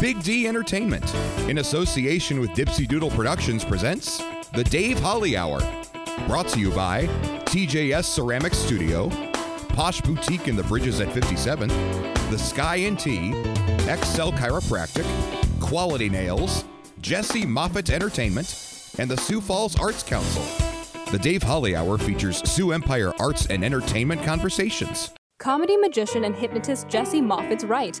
Big D Entertainment, in association with Dipsy Doodle Productions, presents The Dave Holly Hour. Brought to you by TJS Ceramic Studio, Posh Boutique in the Bridges at 57, The Sky and Tea, XL Chiropractic, Quality Nails, Jesse Moffitt Entertainment, and the Sioux Falls Arts Council. The Dave Holly Hour features Sioux Empire Arts and Entertainment conversations. Comedy magician and hypnotist Jesse Moffitt's right.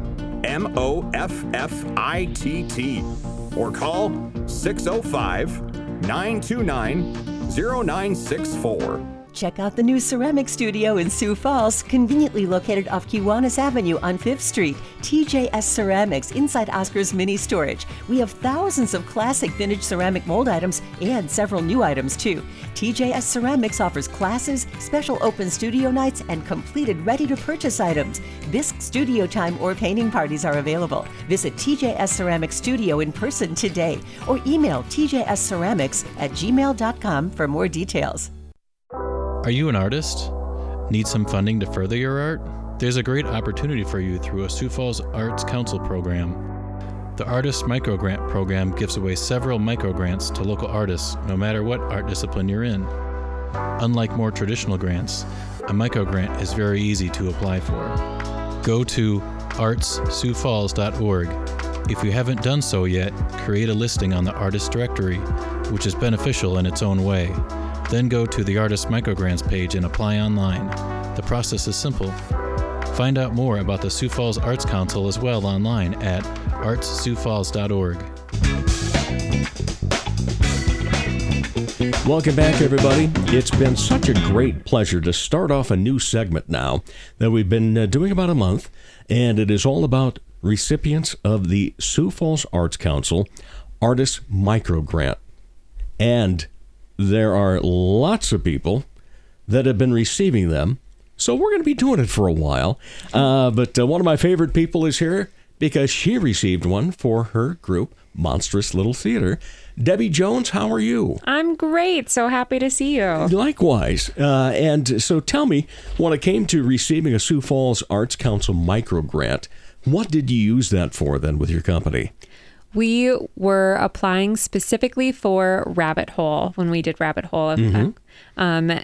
M O F F I T T. Or call 605 929 0964. Check out the new ceramic studio in Sioux Falls, conveniently located off Kiwanis Avenue on 5th Street. TJS Ceramics inside Oscar's mini storage. We have thousands of classic vintage ceramic mold items and several new items too. TJS Ceramics offers classes, special open studio nights, and completed ready to purchase items. Bisque studio time or painting parties are available. Visit TJS Ceramics Studio in person today or email tjsceramics at gmail.com for more details. Are you an artist? Need some funding to further your art? There's a great opportunity for you through a Sioux Falls Arts Council program. The Artist Microgrant program gives away several microgrants to local artists, no matter what art discipline you're in. Unlike more traditional grants, a microgrant is very easy to apply for. Go to artssiouxfalls.org. If you haven't done so yet, create a listing on the Artist Directory, which is beneficial in its own way. Then go to the Artist Microgrants page and apply online. The process is simple. Find out more about the Sioux Falls Arts Council as well online at artssiouxfalls.org. Welcome back, everybody. It's been such a great pleasure to start off a new segment now that we've been uh, doing about a month, and it is all about recipients of the Sioux Falls Arts Council Artist Micro Grant. And there are lots of people that have been receiving them. So we're going to be doing it for a while. Uh, but uh, one of my favorite people is here because she received one for her group, Monstrous Little Theater. Debbi Jones, how are you? I'm great. So happy to see you. Likewise. Uh, and so tell me, when it came to receiving a Sioux Falls Arts Council micro grant, what did you use that for then with your company? We were applying specifically for Rabbit Hole when we did Rabbit Hole. Mhm. Um,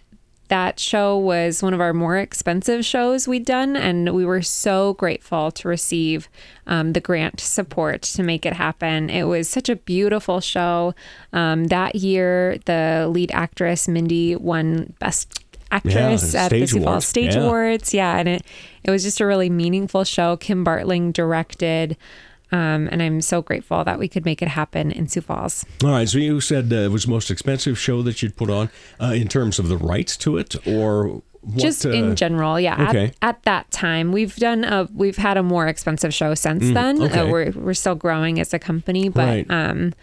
that show was one of our more expensive shows we'd done, and we were so grateful to receive um, the grant support to make it happen. It was such a beautiful show. Um, that year, the lead actress, Mindy, won Best Actress Yeah, at Sioux Falls Stage Yeah. Awards. Yeah, and it, it was just a really meaningful show. Kim Bartling directed. Um, and I'm so grateful that we could make it happen in Sioux Falls. All right, so you said uh, it was the most expensive show that you'd put on uh, in terms of the rights to it, or what, Just uh, in general, yeah. okay. At, at that time, we've done a we've had a more expensive show since Mm, then. okay. Uh, we're we're still growing as a company, but Right. um,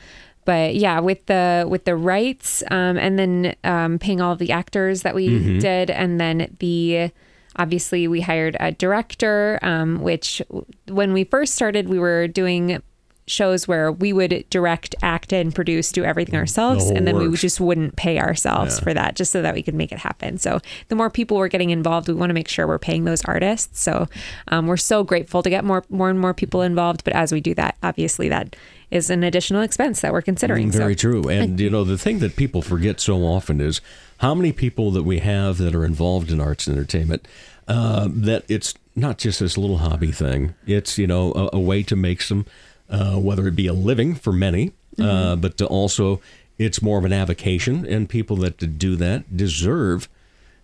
but yeah, with the with the rights, um, and then um, paying all of the actors that we Mm-hmm. Mhm. did, and then the obviously we hired a director, um, which when we first started, we were doing shows where we would direct, act, and produce, do everything ourselves, whole and then we just wouldn't pay ourselves Yeah. for that, just so that we could make it happen. So the more people we're getting involved, we want to make sure we're paying those artists. So um, we're so grateful to get more, more and more people involved. But as we do that, obviously that is an additional expense that we're considering. Mm, Very so. true. And, you know, the thing that people forget so often is how many people that we have that are involved in arts and entertainment, uh, that it's not just this little hobby thing. It's, you know, a, a way to make some, uh, whether it be a living for many, uh, Mhm. but to also it's more of an avocation, and people that do that deserve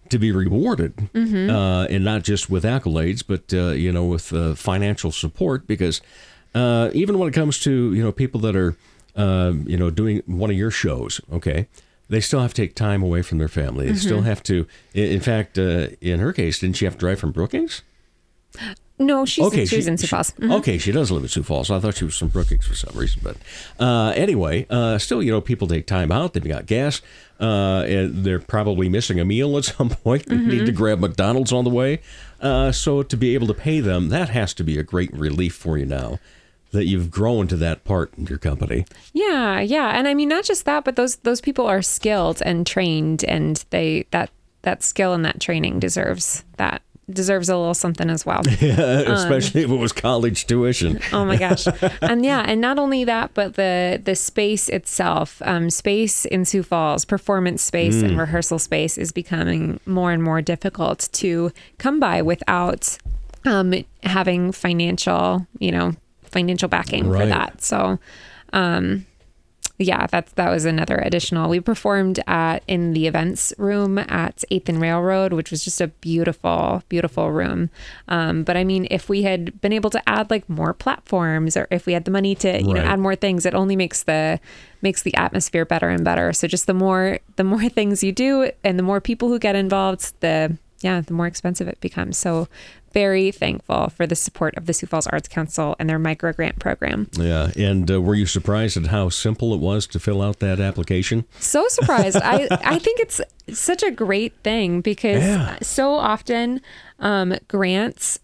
to be rewarded, Mhm. uh, and not just with accolades, but uh, you know, with uh, financial support. Because uh, even when it comes to you know people that are uh, you know doing one of your shows, okay, they still have to take time away from their family. They still Mhm. have to. In in fact, uh, in her case, didn't she have to drive from Brookings? No, she's Okay, she, in Sioux Falls. Mhm. Okay, she does live in Sioux Falls. I thought she was from Brookings for some reason, but uh, anyway, uh, still, you know, people take time out. They've got gas. Uh, and they're probably missing a meal at some point. They need Mm-hmm. to grab McDonald's on the way. Uh, so to be able to pay them, that has to be a great relief for you now that you've grown to that part in your company. Yeah, yeah, and I mean not just that, but those those people are skilled and trained, and they that that skill and that training deserves that deserves a little something as well. Yeah, Especially if it was college tuition. Oh my gosh. and yeah, and not only that, but the the space itself, um, space in Sioux Falls, performance space and rehearsal space is becoming more and more difficult to come by without um, having financial, you know, financial backing for that. So um yeah, that's that was another additional. We performed at in the events room at Eighth and Railroad, which was just a beautiful, beautiful room. Um, but I mean, if we had been able to add like more platforms, or if we had the money to you Right. know add more things, it only makes the makes the atmosphere better and better. So just the more the more things you do, and the more people who get involved, the yeah, the more expensive it becomes. So very thankful for the support of the Sioux Falls Arts Council and their micro grant program. Yeah. And uh, were you surprised at how simple it was to fill out that application? so surprised. I I think it's such a great thing because Yeah. so often um, grants.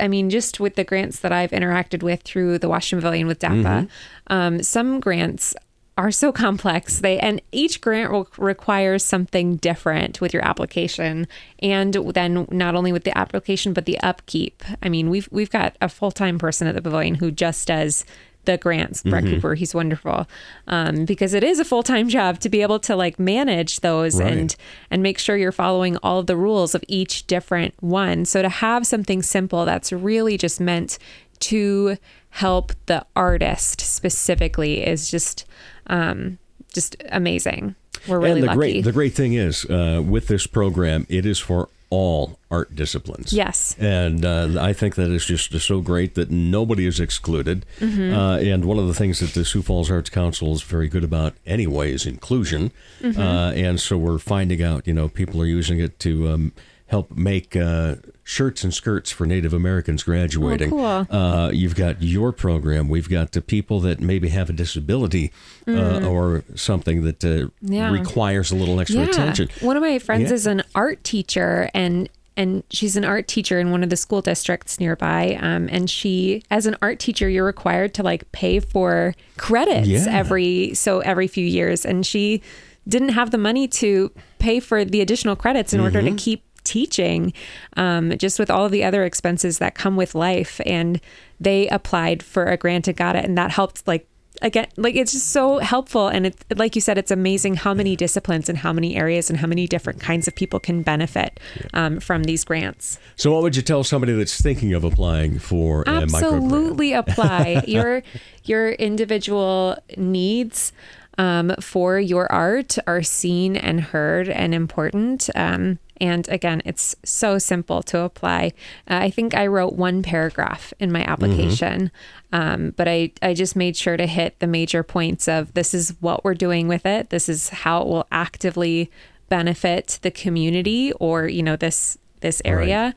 I mean, just with the grants that I've interacted with through the Washington Pavilion with DAPA, Mm-hmm. um, some grants are so complex. They and each grant will require something different with your application, and then not only with the application but the upkeep. I mean, we've we've got a full time person at the pavilion who just does the grants. Brett Mm-hmm. Cooper, he's wonderful, um, because it is a full time job to be able to like manage those Right. and and make sure you're following all of the rules of each different one. So to have something simple that's really just meant to help the artist specifically is just um, just amazing. We're really and the lucky. great the great thing is uh, with this program, it is for all art disciplines. Yes. And uh, I think that is just so great that nobody is excluded. Mm-hmm. Uh, and one of the things that the Sioux Falls Arts Council is very good about anyway is inclusion. Mm-hmm. Uh, and so we're finding out, you know, people are using it to um, help make uh, shirts and skirts for Native Americans graduating. Oh, cool. Uh, you've got your program. We've got the people that maybe have a disability uh, or something that uh, Mm. Yeah. requires a little extra attention. One of my friends Yeah. is an art teacher and and she's an art teacher in one of the school districts nearby. Um, and she, as an art teacher, you're required to like pay for credits Yeah. every so every few years. And she didn't have the money to pay for the additional credits in order Mm-hmm. to keep teaching, um, just with all the other expenses that come with life. And they applied for a grant and got it, and that helped like again like it's just so helpful. And it's like you said it's amazing how many disciplines and how many areas and how many different kinds of people can benefit um, from these grants. So, what would you tell somebody that's thinking of applying for absolutely apply. Your your individual needs um, for your art are seen and heard and important. Um, and again it's so simple to apply. Uh, i think i wrote one paragraph in my application um, but I, I just made sure to hit the major points of this is what we're doing with it. This is how it will actively benefit the community or you know this this area.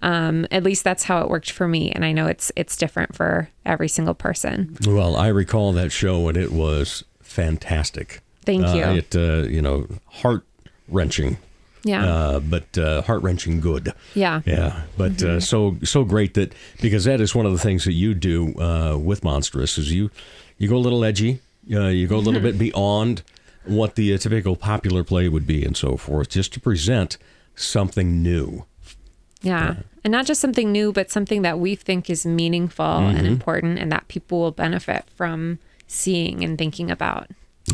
Um, at least that's how it worked for me. And i know it's it's different for every single person. Well, I recall that show and it was fantastic. Thank Uh, you. it, uh, you know, heart wrenching, yeah uh, but uh, heart wrenching good. yeah Yeah, but uh, so so great that because that is one of the things that you do uh, with Monstrous is you you go a little edgy, uh, you go a little bit beyond what the uh, typical popular play would be and so forth, just to present something new. Yeah. And not just something new, but something that we think is meaningful Mm-hmm. and important and that people will benefit from seeing and thinking about.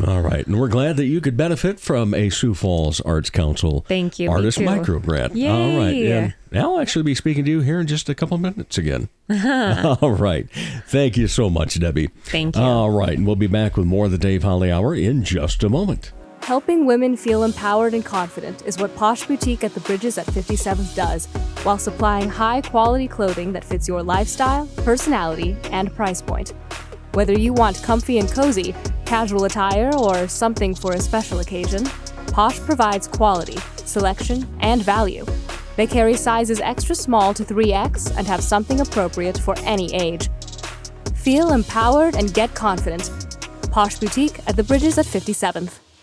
All right, and we're glad that you could benefit from a Sioux Falls Arts Council Thank you, artist too. micro grant. Yay. All right, and I'll actually be speaking to you here in just a couple of minutes again. Uh-huh. All right, thank you so much, Debbi. Thank you. All right, and we'll be back with more of the Dave Holly Hour in just a moment. Helping women feel empowered and confident is what Posh Boutique at the Bridges at 57th does, while supplying high quality clothing that fits your lifestyle, personality, and price point. Whether you want comfy and cozy, casual attire, or something for a special occasion, Posh provides quality, selection, and value. They carry sizes extra small to 3X and have something appropriate for any age. Feel empowered and get confident. Posh Boutique at the Bridges at 57th.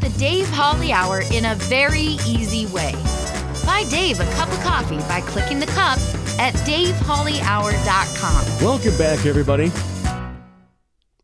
The Dave Holly Hour in a very easy way. Buy Dave a cup of coffee by clicking the cup at davehollyhour.com. Welcome back, everybody.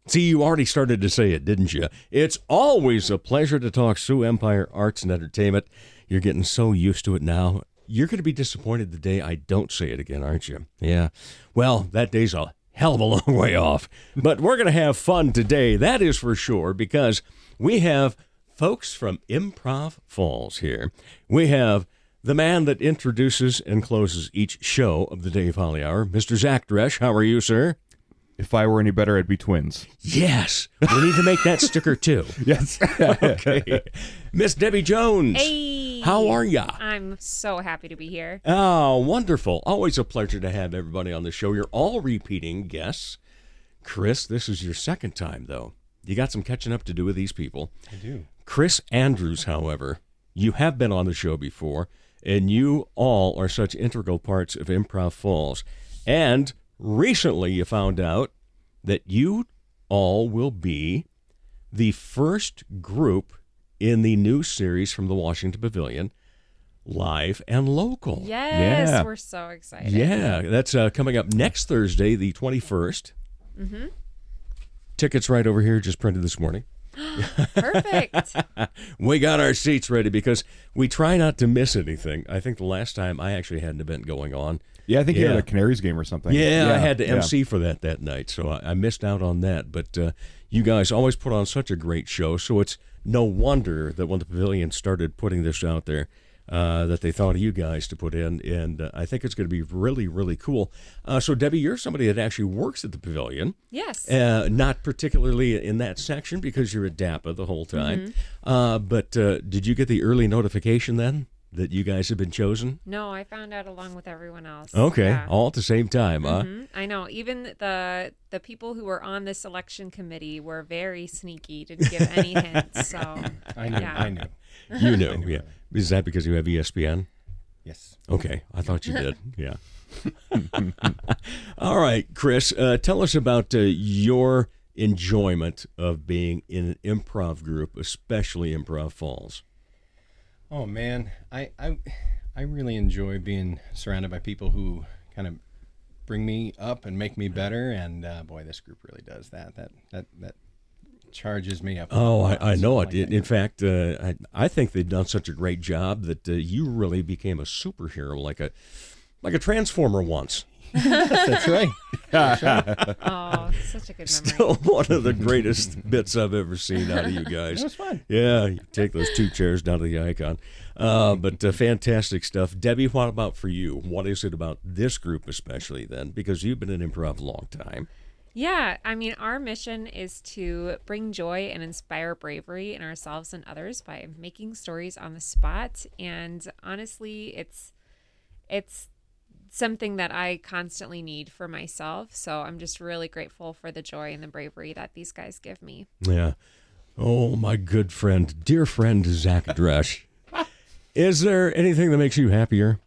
See, you already started to say it, didn't you? It's always a pleasure to talk Sioux Empire Arts and Entertainment. You're getting so used to it now. You're going to be disappointed the day I don't say it again, aren't you? Yeah. Well, that day's a hell of a long way off. But we're going to have fun today, that is for sure, because we have folks from Improv Falls here. We have the man that introduces and closes each show of the Dave Holly Hour, Mr. Zach Dresch. How are you, sir? If I were any better, I'd be twins. Yes, we need to make that sticker too. Yes. okay. Miss Debbi Jones. Hey. How are ya? I'm so happy to be here. Oh, wonderful. Always a pleasure to have everybody on the show. You're all repeating guests. Chris, this is your second time, though. You got some catching up to do with these people. I do. Chris Andrews, however, you have been on the show before, and you all are such integral parts of Improv Falls. And recently you found out that you all will be the first group in the new series from the Washington Pavilion, live and local. Yes, Yeah. we're so excited. Yeah, that's uh, coming up next Thursday, the 21st. Mm-hmm. Tickets right over here, just printed this morning. Perfect. We got our seats ready because we try not to miss anything. I think the last time I actually had an event going on. Yeah, I think you had a Canaries game or something. Yeah, I had to yeah. MC for that that night, so I, I missed out on that. But uh, you guys always put on such a great show, so it's no wonder that when the pavilion started putting this out there, uh, that they thought of you guys to put in, and uh, I think it's going to be really, really cool. Uh, so, Debbi, you're somebody that actually works at the pavilion. yes. Uh, not particularly in that section because you're at DAPA the whole time. Uh, but uh, did you get the early notification then that you guys have been chosen? no, I found out along with everyone else. Okay, Yeah. all at the same time, huh? Mhm. I know. Even the the people who were on the selection committee were very sneaky. Didn't give any hints. So I knew. Yeah. I knew. You know, yeah. Is that because you have ESPN? Yes. Okay, I thought you did. Yeah. All right, Chris, uh, tell us about uh, your enjoyment of being in an improv group, especially Improv Falls. Oh man, I I I really enjoy being surrounded by people who kind of bring me up and make me better. And uh, boy, this group really does that. That that that charges me up. Oh, I, I know it. In, in fact, uh, I, I think they've done such a great job that uh, you really became a superhero, like a like a transformer once. That's right. oh, such a good memory. Still one of the greatest bits I've ever seen out of you guys. It was fun. Yeah, you take those two chairs down to the icon. Uh, but uh, fantastic stuff. Debbi, what about for you? What is it about this group especially then? Because you've been in improv a long time. Yeah, I mean, our mission is to bring joy and inspire bravery in ourselves and others by making stories on the spot. And honestly, it's it's something that I constantly need for myself. So I'm just really grateful for the joy and the bravery that these guys give me. Yeah. Oh, my good friend, dear friend Zach Dresch. is there anything that makes you happier?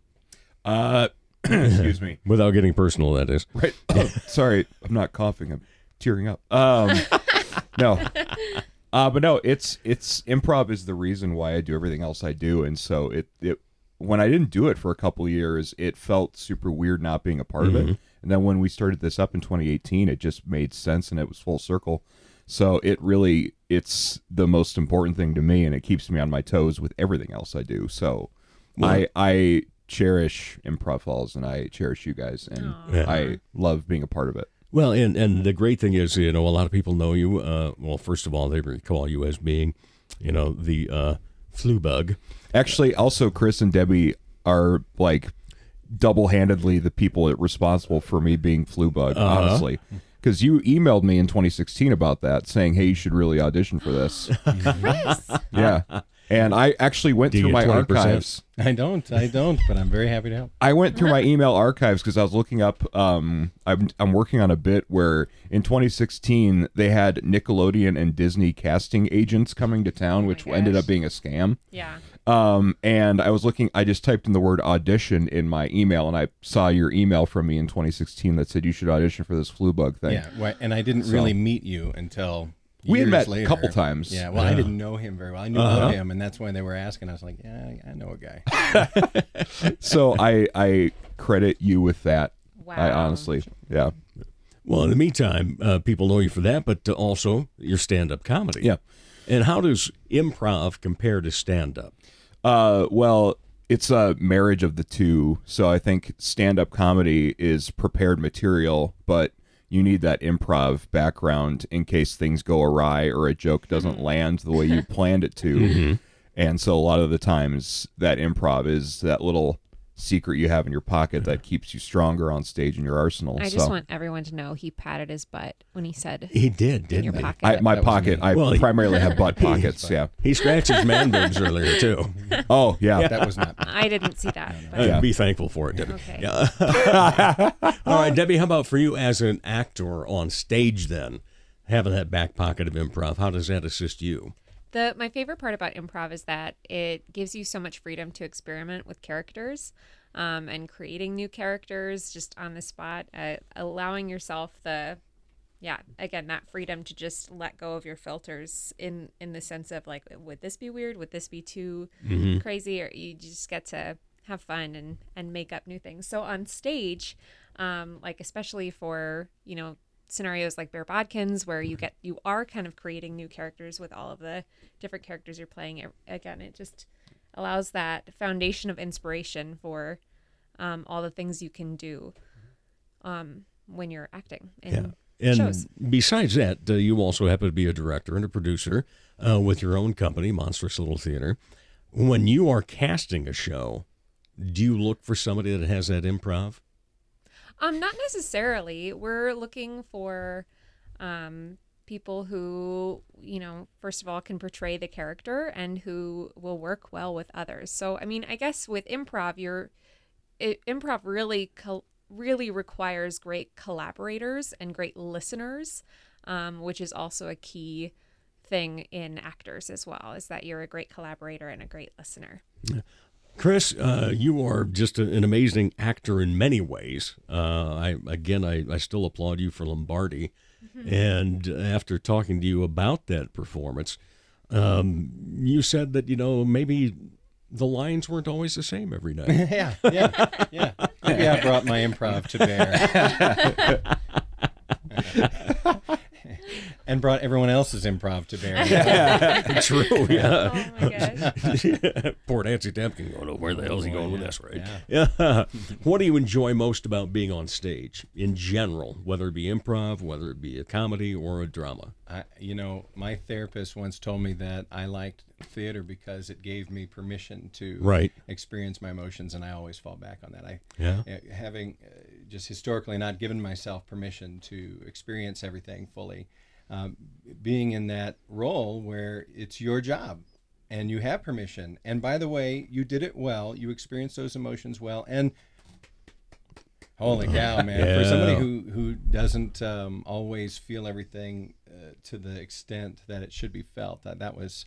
Uh, excuse me. Without getting personal, that is. Right. Oh, sorry, I'm not coughing. I'm tearing up. Um, no. Uh, but no, it's it's improv is the reason why I do everything else I do, and so it it when I didn't do it for a couple of years, it felt super weird not being a part of it. And then when we started this up in 2018, it just made sense and it was full circle. So it really it's the most important thing to me, and it keeps me on my toes with everything else I do. So I I cherish improv falls and I cherish you guys, and Yeah. I love being a part of it. Well, and and the great thing is, you know, a lot of people know you. Uh, well, first of all, they recall you as being, you know, the uh, flu bug. Actually, also Chris and Debbi are like double-handedly the people responsible for me being flu bug. Uh-huh. Honestly, because you emailed me in 2016 about that, saying, "Hey, you should really audition for this." Chris. yeah, and I actually went through my 20%? archives. I don't, I don't, but I'm very happy to help. I went through my email archives because I was looking up. Um, I'm I'm working on a bit where in 2016 they had Nickelodeon and Disney casting agents coming to town, which ended up being a scam. Yeah. Um, and I was looking. I just typed in the word audition in my email, and I saw your email from me in 2016 that said you should audition for this flu bug thing. Yeah, right, and I didn't So- really meet you until We had years met a couple times. Yeah, well, I didn't know him very well. I knew Uh-huh. of him, and that's when they were asking. I was like, yeah, I know a guy. so I I credit you with that. Wow. I honestly, yeah. Well, in the meantime, uh, people know you for that, but uh, also your stand-up comedy. Yeah. And how does improv compare to stand-up? Uh, well, it's a marriage of the two. So I think stand-up comedy is prepared material, but you need that improv background in case things go awry or a joke doesn't land the way you planned it to. Mhm. And so a lot of the times that improv is that little secret you have in your pocket that keeps you stronger on stage in your arsenal. I so. just want everyone to know he patted his butt when he said He did, didn't your he? pocket. I, my That pocket. I Well, he- primarily have butt pockets. yeah. He scratched his man boobs earlier too. Oh yeah. that was not. I didn't see that. But Uh, Yeah. Be thankful for it, Debbi. Okay. Yeah. All right, Debbi. How about for you as an actor on stage? Then having that back pocket of improv, how does that assist you? The my favorite part about improv is that it gives you so much freedom to experiment with characters, um, and creating new characters just on the spot, uh, allowing yourself the, yeah, again that freedom to just let go of your filters in in the sense of like, would this be weird? Would this be too crazy? Or you just get to have fun and and make up new things. So on stage, um, like especially for you know scenarios like Bear Bodkins, where you get you are kind of creating new characters with all of the different characters you're playing. Again, it just allows that foundation of inspiration for um, all the things you can do um, when you're acting in And shows. besides that, uh, you also happen to be a director and a producer uh, with your own company, Monstrous Little Theater. When you are casting a show, do you look for somebody that has that improv? Um, not necessarily. We're looking for um, people who, you know, first of all, can portray the character and who will work well with others. So, I mean, I guess with improv, you're it, improv really col- really requires great collaborators and great listeners, um, which is also a key thing in actors as well. Is that you're a great collaborator and a great listener. Chris, uh, you are just a, an amazing actor in many ways. Uh, I again, I, I still applaud you for Lombardi. And after talking to you about that performance, um, you said that you know maybe the lines weren't always the same every night. yeah, yeah, yeah. Maybe I brought my improv to bear. and brought everyone else's improv to bear. True. Oh Yeah. my gosh. Poor Nancy Tempkin going, oh, where the hell's he going with yeah, this, right? yeah. Yeah. what do you enjoy most about being on stage in general, whether it be improv, whether it be a comedy or a drama? I, you know, my therapist once told me that I liked theater because it gave me permission to Right. experience my emotions, and I always fall back on that. I, Yeah. uh, having uh, just historically not given myself permission to experience everything fully, um, being in that role where it's your job and you have permission. And by the way, you did it well. You experienced those emotions well, and Holy cow, man! For somebody who who doesn't um, always feel everything uh, to the extent that it should be felt, that that was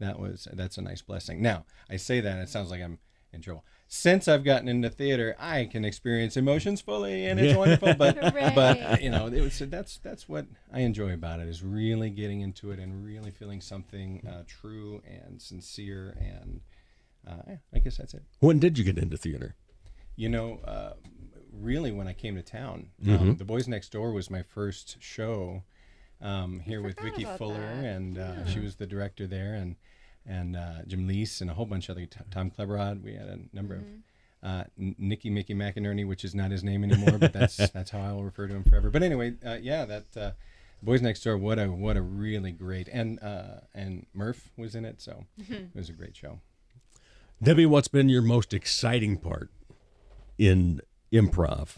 that was that's a nice blessing. Now I say that it sounds like I'm in trouble. Since I've gotten into theater, I can experience emotions fully, and it's wonderful. But but you know, it was that's that's what I enjoy about it is really getting into it and really feeling something uh, true and sincere. And uh, I guess that's it. When did you get into theater? You know, uh, really, when I came to town, Mm-hmm. um, The Boys Next Door was my first show um, here with forgot Vicki Fuller, that. and uh, she was the director there, and and uh, Jim Leese and a whole bunch of other t- Tom Cleverod. We had a number of uh, Nicky Mickey McInerney, which is not his name anymore, but that's that's how I will refer to him forever. But anyway, uh, yeah, that uh, Boys Next Door. What a what a really great and uh, and Murph was in it, so it was a great show. Debbi, what's been your most exciting part in improv?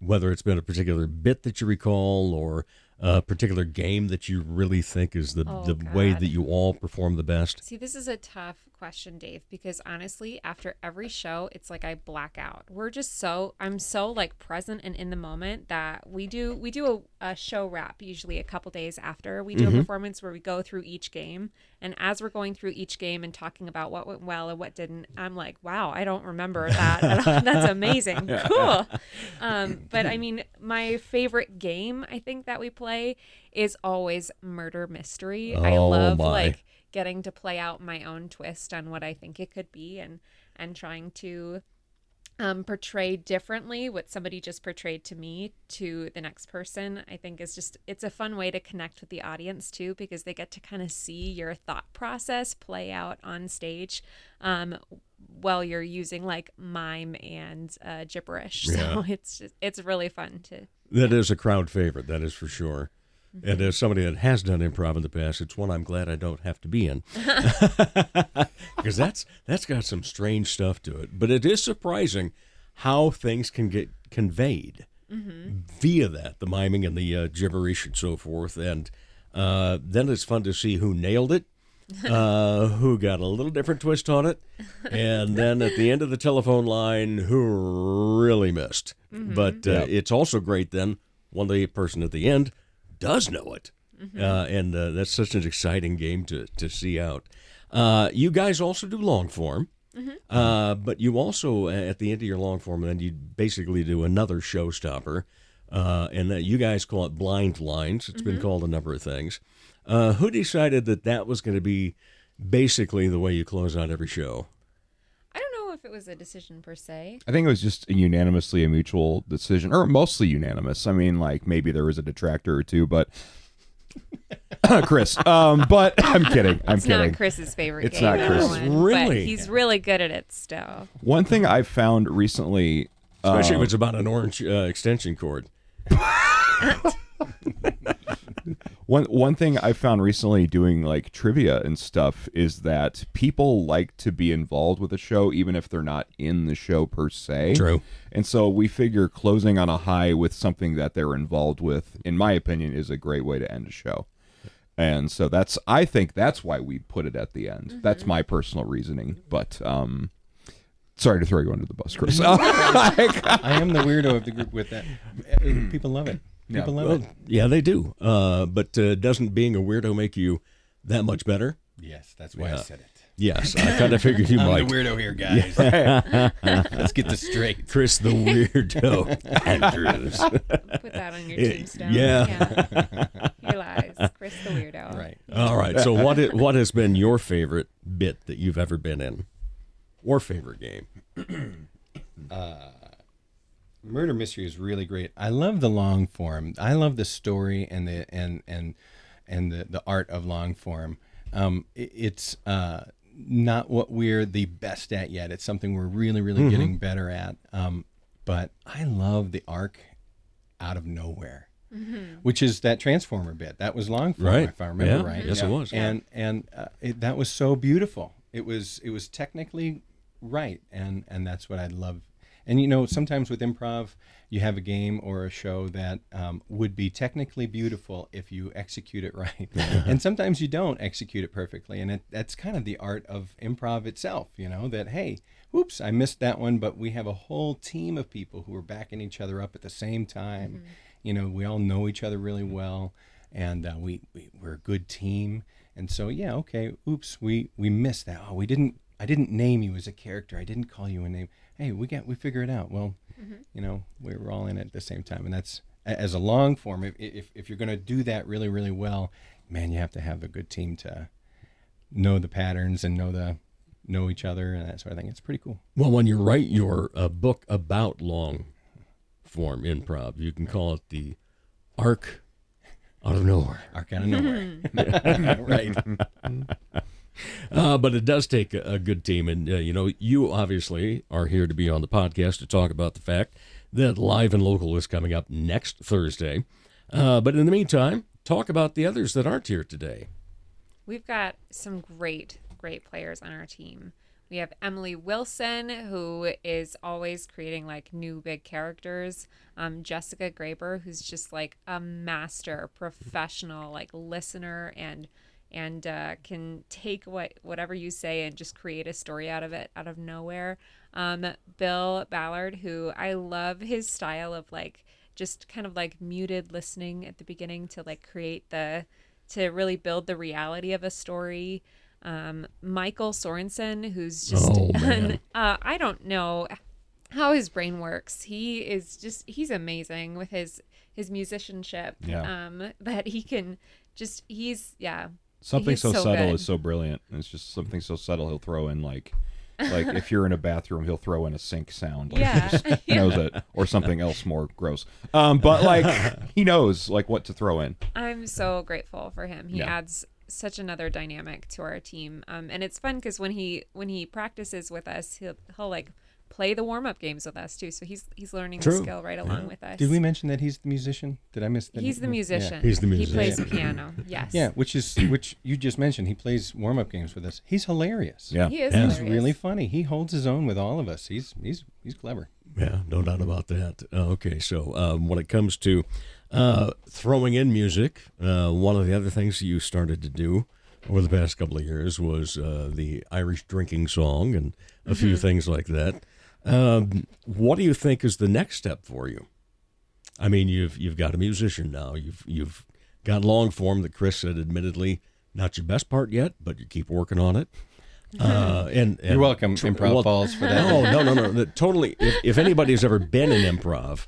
Whether it's been a particular bit that you recall or a particular game that you really think is the, Oh, the way that you all perform the best? See, this is a tough question, Dave, because honestly, after every show, it's like I black out. We're just so I'm so like present and in the moment that we do we do a, a show wrap usually a couple days after we do Mm-hmm. a performance where we go through each game, and as we're going through each game and talking about what went well and what didn't, I'm like, wow, I don't remember that. That's amazing, cool. Um, but I mean, my favorite game I think that we play is always murder mystery. I Oh, love my. like getting to play out my own twist on what I think it could be and and trying to um, portray differently what somebody just portrayed to me to the next person i think is just it's a fun way to connect with the audience too because they get to kind of see your thought process play out on stage um, while you're using like mime and uh, gibberish. So it's just it's really fun to That is a crowd favorite, that is for sure. Mm-hmm. And as somebody that has done improv in the past, it's one I'm glad I don't have to be in. Because that's that's got some strange stuff to it. But it is surprising how things can get conveyed Mm-hmm. via that, the miming and the uh, gibberish and so forth. And uh, then it's fun to see who nailed it, uh, who got a little different twist on it, and then at the end of the telephone line, who really missed. Mm-hmm. But uh, it's also great then when the person at the end does know it. Mm-hmm. Uh, and uh, that's such an exciting game to, to see out. Uh, you guys also do long form. Mm-hmm. Uh, but you also, at the end of your long form, then you basically do another showstopper. Uh, and that you guys call it blind lines. It's Mm-hmm. been called a number of things. Uh, who decided that that was going to be basically the way you close out every show? i don't know if it was a decision per se I think it was just a unanimously a mutual decision, or mostly unanimous. I mean, like maybe there was a detractor or two, but Chris. Um, but I'm kidding. I'm it's kidding. not chris's favorite It's game not Chris. one, Really? but he's really good at it still One thing I've found recently, Especially um, if it's about an orange uh, extension cord. One one thing I found recently doing like trivia and stuff is that people like to be involved with a show even if they're not in the show per se. True. And so we figure closing on a high with something that they're involved with, in my opinion, is a great way to end a show. And so that's I think that's why we put it at the end. That's my personal reasoning. But um sorry to throw you under the bus, Chris. I am the weirdo of the group with that. People love it. People love Well, it. yeah, they do. Uh, but uh, doesn't being a weirdo make you that much better? Yes, that's why I said it. Yes, I kind of figured you I'm might. the weirdo here, guys. Let's get this straight. Chris the weirdo Andrews. put that on your Eh, tombstone yeah. Here lies Chris the weirdo. Right. All right. So what i- what has been your favorite bit that you've ever been in, or favorite game? Murder mystery is really great. I love the long form. I love the story and the and and and the, the art of long form. Um, it- it's uh, not what we're the best at yet. It's something we're really really getting better at. Um, but I love the arc out of nowhere, which is that transformer bit. That was long form, Right. if I remember Yeah. right. Yes, it was. And and uh, it, that was so beautiful. It was it was technically right, and and that's what I love. And you know, sometimes with improv, you have a game or a show that um, would be technically beautiful if you execute it right, and sometimes you don't execute it perfectly. And it, that's kind of the art of improv itself. You know that hey, oops, I missed that one, but we have a whole team of people who are backing each other up at the same time. You know, we all know each other really well, and uh, we, we we're a good team. And so yeah, okay, oops, we we missed that. Oh, we didn't. I didn't name you as a character. I didn't call you a name. Hey, we get we figure it out. Well, you know, we were all in it at the same time, and that's as a long form. If if, if you're going to do that really really well, man, you have to have a good team to know the patterns and know the know each other and that sort of thing. It's pretty cool. Well, when you write your uh, book about long form improv, you can call it the arc out of nowhere. Arc out of nowhere, right? Uh, but it does take a, a good team, and uh, you know, you obviously are here to be on the podcast to talk about the fact that live and local is coming up next Thursday. Uh, but in the meantime, talk about the others that aren't here today. We've got some great, great players on our team. We have Emily Wilson, who is always creating like new big characters. Um, Jessica Graber, who's just like a master professional, like listener and and uh, can take what whatever you say and just create a story out of it out of nowhere. Um, Bill Ballard, who I love his style of like just kind of like muted listening at the beginning to like create the to really build the reality of a story. Um, Michael Sorensen, who's just, Oh, man. uh, I don't know how his brain works. He is just, he's amazing with his, his musicianship. Yeah. Um, that he can just, he's, yeah. Something he's so, subtle good. is so brilliant. It's just something so subtle he'll throw in like like if you're in a bathroom, he'll throw in a sink sound. Like Yeah. he just knows it. Or something else more gross. Um, but like he knows like what to throw in. I'm so grateful for him. He Yeah. adds such another dynamic to our team. Um, and it's fun because when he when he practices with us, he'll he'll like play the warm up games with us too. So he's he's learning True. the skill right along with us. Did we mention that he's the musician? Did I miss that? He's the Yeah. musician. He's the musician. He plays musician. piano. Yes. Yeah, which is which you just mentioned. He plays warm up games with us. He's hilarious. Yeah. He is. Yeah. He's really funny. He holds his own with all of us. He's he's he's clever. Yeah, no doubt about that. Uh, okay, so um, when it comes to uh, throwing in music, uh, one of the other things that you started to do over the past couple of years was uh, the Irish drinking song and a few things like that. Um, what do you think is the next step for you? I mean, you've you've got a musician now. You've you've got long form that Chris said, admittedly, not your best part yet, but you keep working on it. Uh, and, and You're welcome, tr- Improv well, Falls, for that. No, no, no, no. That totally. If, if anybody's ever been in improv,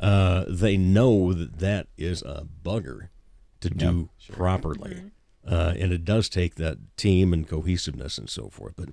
uh, they know that that is a bugger to do properly, uh, and it does take that team and cohesiveness and so forth. But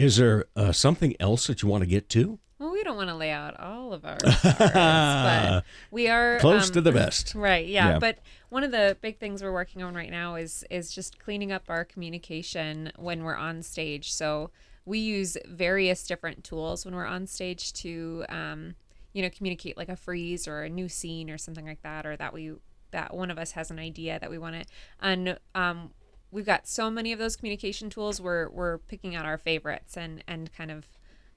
is there uh, something else that you want to get to? Well, we don't want to lay out all of our stars, but we are Close um, to the best. Right. Yeah. Yeah. But one of the big things we're working on right now is is just cleaning up our communication when we're on stage. So we use various different tools when we're on stage to, um, you know, communicate like a freeze or a new scene or something like that, or that we that one of us has an idea that we want to, and um, we've got so many of those communication tools. We're we're picking out our favorites and and kind of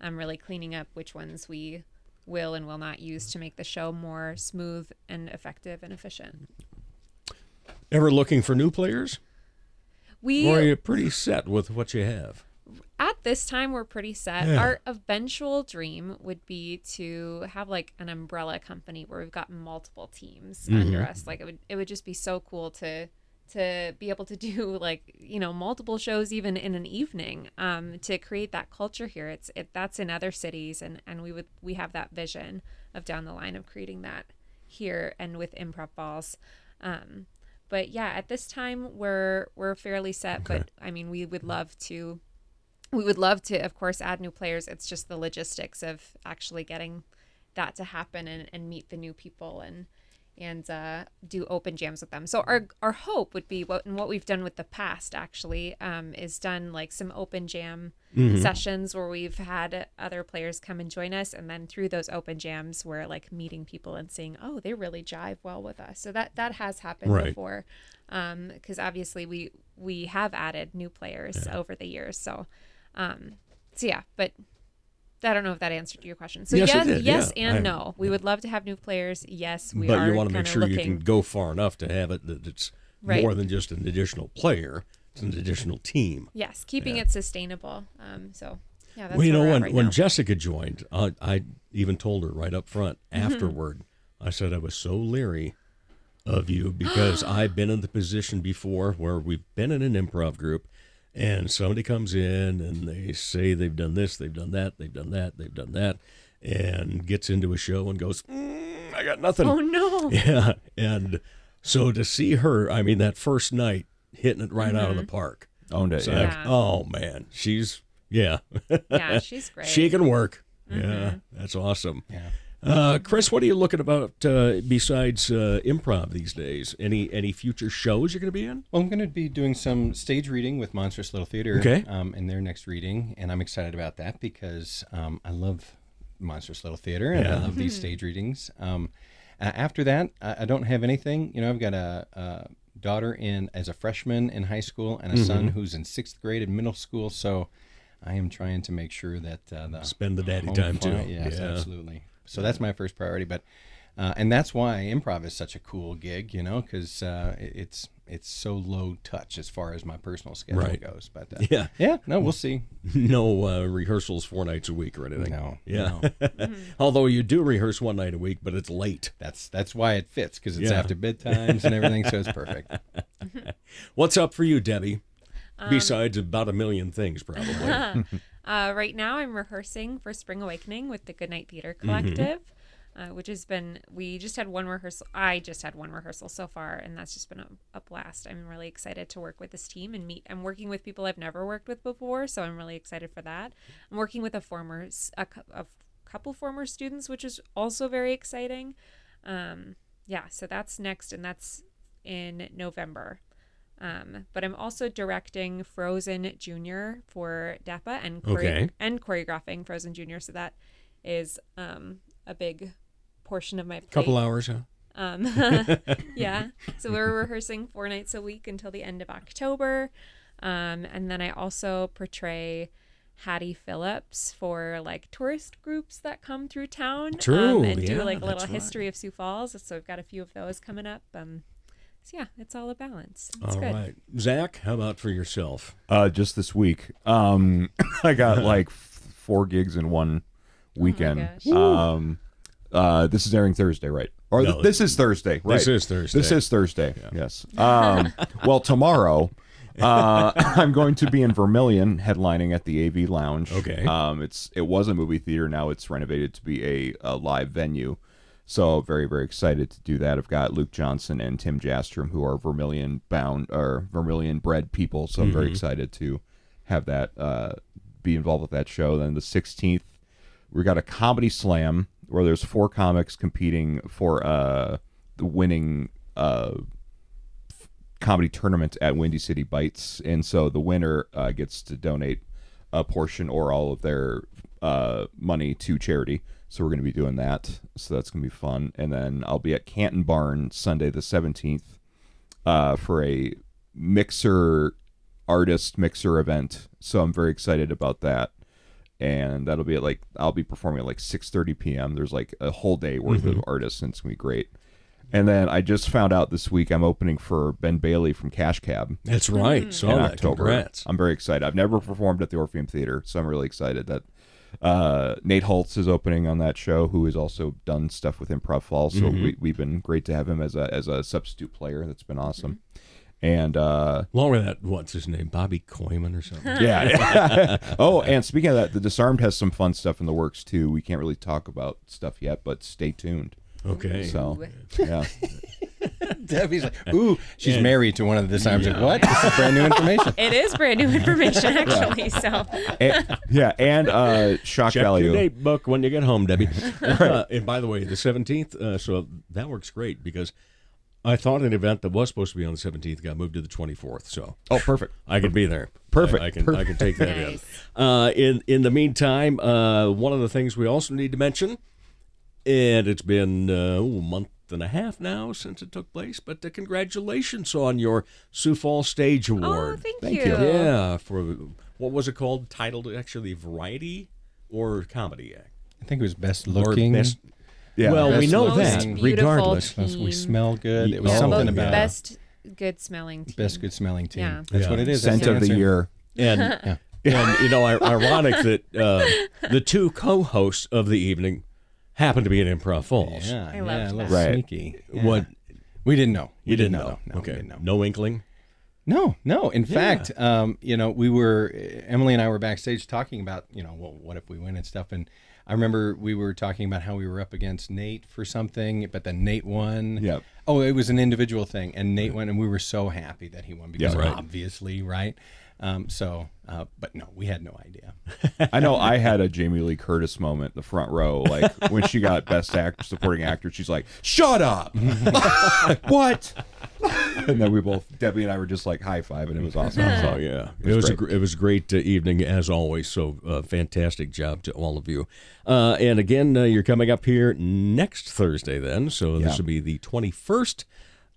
um, really cleaning up which ones we will and will not use to make the show more smooth and effective and efficient. Ever looking for new players, We or are you pretty set with what you have? at this time we're pretty set. Yeah. Our eventual dream would be to have like an umbrella company where we've got multiple teams under us. Like it would it would just be so cool to to be able to do like you know multiple shows even in an evening um, to create that culture here. It's it that's in other cities and and we would we have that vision of down the line of creating that here and with Improv Falls. Um, but yeah at this time we're we're fairly set but i mean we would love to we would love to of course add new players. It's just the logistics of actually getting that to happen and, and meet the new people and and uh, do open jams with them. So our our hope would be what and what we've done with the past actually um, is done like some open jam sessions where we've had other players come and join us and then through those open jams we're like meeting people and seeing oh they really jive well with us. So that that has happened Right. before because obviously we we have added new players over the years. So um so yeah but I don't know if that answered your question. So Yes, yes, did, yes yeah. and I- no. We would love to have new players. Yes, we but are you want to make sure looking. you can go far enough to have it that it's Right. more than just an additional player; it's an additional team. Yes, keeping Yeah. it sustainable. Um, so yeah, that's well, you know, when right when now. Jessica joined, I, I even told her right up front Mm-hmm. afterward. I said I was so leery of you because I've been in the position before where we've been in an improv group, and somebody comes in and they say they've done this, they've done that, they've done that, they've done that, and gets into a show and goes, "Mm, I got nothing. oh no, Yeah, and so to see her, I mean, that first night hitting it right out of the park. Owned it. It's Yeah. like, Yeah. oh man, she's yeah, yeah, she's great. she can work. Yeah, that's awesome. Yeah. Uh, Chris, what are you looking about uh, besides uh, improv these days? Any any future shows you're going to be in? Well, I'm going to be doing some stage reading with Monstrous Little Theater Okay. um, in their next reading, and I'm excited about that because um, I love Monstrous Little Theater and Yeah. I love these stage readings. Um, Uh, after that, I, I don't have anything. You know, I've got a, a daughter in as a freshman in high school and a son Mm-hmm. who's in sixth grade in middle school. So I am trying to make sure that uh, the Spend the daddy home time, too. Yes, Yeah. absolutely. So that's my first priority, but uh, and that's why improv is such a cool gig, you know, because uh, it- it's it's so low touch as far as my personal schedule Right. goes. But uh, Yeah. yeah, no, we'll see. no uh, rehearsals four nights a week or anything. No, Yeah. no. Although you do rehearse one night a week, but it's late. That's that's why it fits because it's Yeah. after bedtimes and everything, so it's perfect. What's up for you, Debbie? Um, Besides about a million things, probably. Uh, right now, I'm rehearsing for Spring Awakening with the Goodnight Theater Mm-hmm. Collective, uh, which has been, we just had one rehearsal. I just had one rehearsal so far, and that's just been a, a blast. I'm really excited to work with this team and meet. I'm working with people I've never worked with before, so I'm really excited for that. I'm working with a former, a, a couple former students, which is also very exciting. Um, yeah, so that's next, and that's in November. Um, but I'm also directing Frozen Junior for DEPA and chore- Okay. and choreographing Frozen Junior. So that is um, a big portion of my plate. Couple hours, huh? Um, yeah. So we're rehearsing four nights a week until the end of October. Um, and then I also portray Hattie Phillips for like tourist groups that come through town. True, Um, and yeah, do like a that's little right. history of Sioux Falls. So I've got a few of those coming up. Um, so yeah, it's all a balance. It's All good. right, Zach, how about for yourself? Uh, just this week, um, I got like four gigs in one weekend. gosh. um, uh, this is airing Thursday, right? Or th- this is Thursday, right? This is Thursday. This is Thursday. Yes. Um, well, tomorrow, uh, I'm going to be in Vermillion, headlining at the AV Lounge. Okay. Um, it's it was a movie theater. Now it's renovated to be a, a live venue. So very very excited to do that. I've got Luke Johnson and Tim Jastrom, who are Vermillion bound or Vermillion bred people. So I'm very excited to have that uh, be involved with that show. Then the 16th, we got a comedy slam where there's four comics competing for uh, the winning uh, f- comedy tournament at Windy City Bites, and so the winner uh, gets to donate a portion or all of their uh, money to charity. So we're going to be doing that. So that's going to be fun. And then I'll be at Canton Barn Sunday the 17th uh, for a mixer artist mixer event. So I'm very excited about that. And that'll be at like I'll be performing at like 6:30 p.m. There's like a whole day worth of artists, and it's gonna be great. And then I just found out this week I'm opening for Ben Bailey from Cash Cab That's right. So in. October. Congrats. I'm very excited. I've never performed at the Orpheum Theater, so I'm really excited that uh, Nate Holtz is opening on that show, who has also done stuff with Improv Fall. So Mm-hmm. we, we've been great to have him as a as a substitute player. That's been awesome. And uh, Along with that, what's his name? Bobby Koyman or something? yeah. oh, and speaking of that, the Disarmed has some fun stuff in the works too. We can't really talk about stuff yet, but stay tuned. Okay. So, yeah. Debbie's like, ooh, she's married to one of the disarms. Like, what? This is brand new information. It is brand new information, actually. So And, yeah, and uh, shock Check value. your date book when you get home, Debbie. Uh, and by the way, the 17th, uh, so that works great because I thought an event that was supposed to be on the 17th got moved to the 24th. So Oh, perfect. I could be there. Perfect, I, I can. I can take that Nice. in. Uh, in in the meantime, uh, one of the things we also need to mention, and it's been uh, a month and a half now since it took place, but uh, congratulations on your Sioux Falls Stage Oh, Award. thank, Thank you. you. Yeah, for what was it called? Titled actually variety or comedy act. I think it was best looking. best- Yeah. well, we know that. Most beautiful Regardless, we smell good. It was Yeah, something both about best good smelling team. best good smelling team. Yeah. That's Yeah. what it is. Scent of the year. and and you know, ironic that uh, the two co-hosts of the evening happen to be in Improv Falls. Yeah, I yeah, loved a little that. Right. sneaky. Yeah. What we didn't know. We you didn't know. know? No, we okay, didn't know. no inkling. No, no. In fact, um, you know, we were Emily and I were backstage talking about, you know, well, what if we win and stuff. And I remember we were talking about how we were up against Nate for something, but then Nate won. Yep. Oh, it was an individual thing, and Nate won, and we were so happy that he won because Yeah, right. obviously, right? Um, so, uh, but no, we had no idea. I know I had a Jamie Lee Curtis moment in the front row, like when she got Best Actor, Supporting Actor. She's like, "Shut up! what?" and then we both, Debbie and I were just like high five, and it was awesome. So Oh yeah, it it was, was a, great. gr- it was great uh, evening as always. So uh, fantastic job to all of you. Uh, and again, uh, you're coming up here next Thursday. Then, so Yeah. this will be the 21st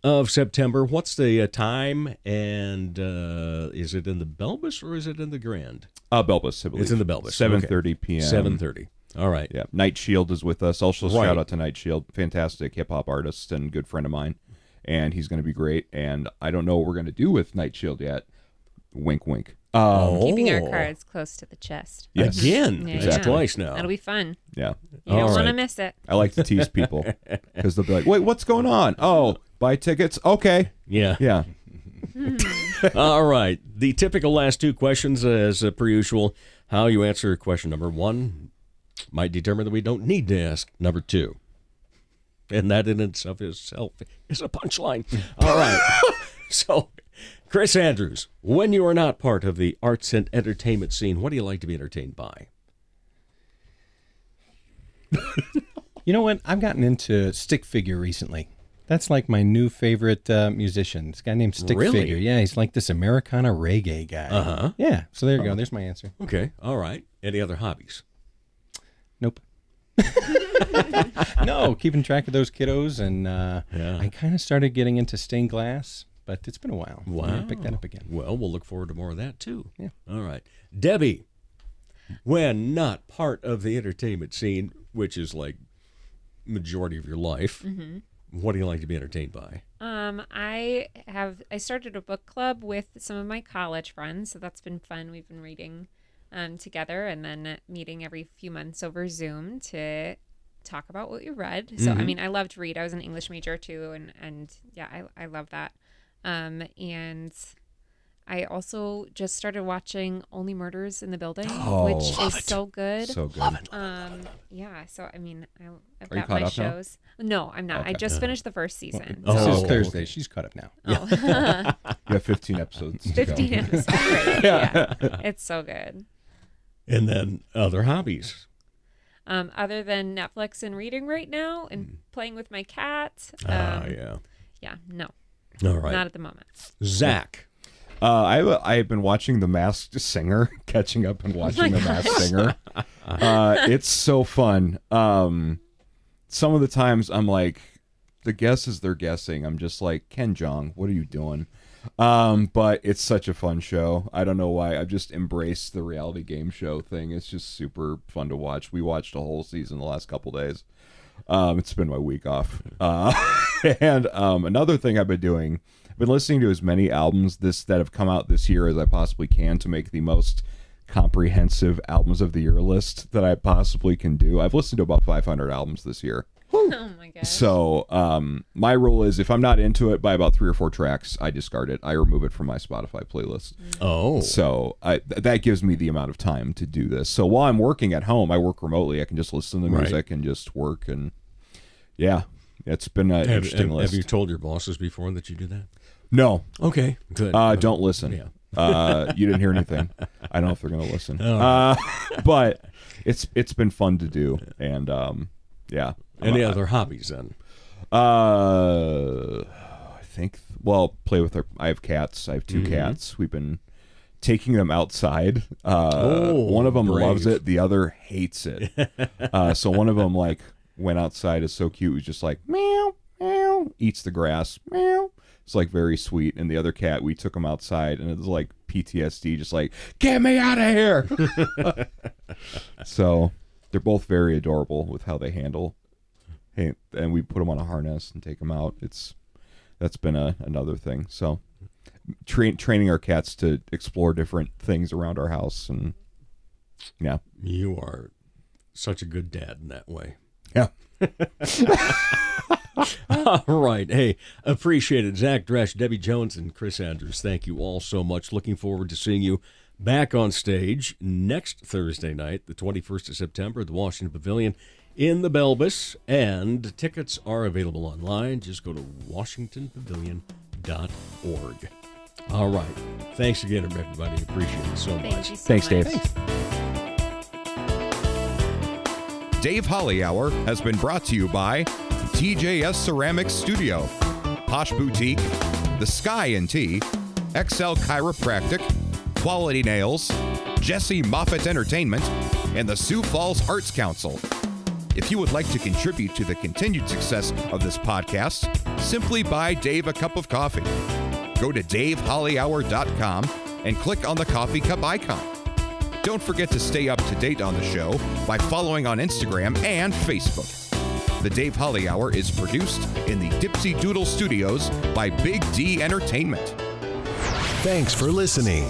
of September. What's the uh, time? And uh, is it in the Belbas or is it in the Grand? uh, Belbas, I believe. It's in the Belbas. Seven thirty p.m. Seven thirty. All right. Yeah, Night Shield is with us. Also, Right. shout out to Night Shield, fantastic hip hop artist and good friend of mine, and he's going to be great. And I don't know what we're going to do with Night Shield yet. Wink, wink. Um, Keeping our Oh. cards close to the chest. Yes. Again, Yeah, that's yeah. twice now. That'll be fun. Yeah, You don't All want to miss it. I like to tease people because they'll be like, "Wait, what's going on? Oh, buy tickets? Okay, yeah. yeah." All right. The typical last two questions, as uh, per usual. How you answer question number one might determine that we don't need to ask number two. And that in itself itself is a punchline. All right. so, Chris Andrews, when you are not part of the arts and entertainment scene, what do you like to be entertained by? You know what? I've gotten into stick figure recently. That's like my new favorite uh, musician. This guy named Stick Really? Figure. Yeah, he's like this Americana reggae guy. Uh-huh. Yeah. So there you go. There's my answer. Okay. All right. Any other hobbies? Nope. no, keeping track of those kiddos, and uh, Yeah. I kind of started getting into stained glass, but it's been a while. Wow. Yeah, pick that up again. Well, we'll look forward to more of that too. Yeah. All right. Debbie, when not part of the entertainment scene, which is like majority of your life, what do you like to be entertained by? Um, I have I started a book club with some of my college friends, so that's been fun. We've been reading um, together and then meeting every few months over Zoom to talk about what we read. So I mean, I love to read. I was an English major too, and and yeah, I I love that. Um, and I also just started watching Only Murders in the Building, which is so good. So good. Um, yeah. So I mean, I, I've Are you got caught my up now? shows. No, I'm not. I Okay. just finished the first season. Oh, This is. Thursday. She's caught up now. Oh. You have 15 episodes. to go. 15 episodes. Great. Yeah. It's so good. And then other hobbies. Um, other than Netflix and reading right now and playing with my cat. Um, Ah, yeah. yeah, no, All right. not at the moment. Zach. Uh, I I've been watching The Masked Singer, catching up and watching The Masked Singer. Uh, it's so fun. Um, some of the times I'm like, the guesses they're guessing. I'm just like, Ken Jeong, what are you doing? Um, but it's such a fun show. I don't know why. I've just embraced the reality game show thing. It's just super fun to watch. We watched a whole season the last couple days. Um, it's been my week off. Uh, and um, another thing I've been doing, been listening to as many albums this that have come out this year as I possibly can to make the most comprehensive albums of the year list that I possibly can do. I've listened to about 500 albums this year. Oh my gosh. So um, my rule is if I'm not into it by about three or four tracks, I discard it. I remove it from my Spotify playlist. Oh. So I, th- that gives me the amount of time to do this. So while I'm working at home, I work remotely. I can just listen to Right. music and just work. And yeah, it's been an Have, interesting have- list. have you told your bosses before that you do that? No, Okay. Good. uh, don't listen. Yeah. uh, you didn't hear anything. I don't know if they're gonna listen. Uh, but it's it's been fun to do, and um, yeah. Any Uh, other hobbies then? Uh, I think. Well, play with our. I have cats. I have 2 cats. We've been taking them outside. Uh, Oh, one of them brave. loves it. The other hates it. uh, so one of them like went outside. Is so cute. It was just like meow meow. Eats the grass meow. It's like very sweet. And the other cat, we took him outside, and it was like PTSD. Just like get me out of here. so they're both very adorable with how they handle Hey, and we put them on a harness and take them out. It's that's been a, another thing. So, train training our cats to explore different things around our house, and yeah, You are such a good dad in that way. yeah. All right. Hey, appreciate it. Zach Dresch, Debbie Jones, and Chris Andrews. Thank you all so much. Looking forward to seeing you back on stage next Thursday night, the 21st of September, at the Washington Pavilion in the Belbas. And tickets are available online. Just go to washingtonpavilion.org. All right. Thanks again, everybody. Appreciate it so much. Thank you so Thanks, much. Dave. Dave Holly Hour has been brought to you by TJS Ceramics Studio, Posh Boutique, The Sky and Tea, XL Chiropractic, Quality Nails, Jesse Moffitt Entertainment, and the Sioux Falls Arts Council. If you would like to contribute to the continued success of this podcast, simply buy Dave a cup of coffee. Go to davehollyhour.com and click on the coffee cup icon. Don't forget to stay up to date on the show by following on Instagram and Facebook. The Dave Holly Hour is produced in the Dipsy Doodle Studios by Big D Entertainment. Thanks for listening.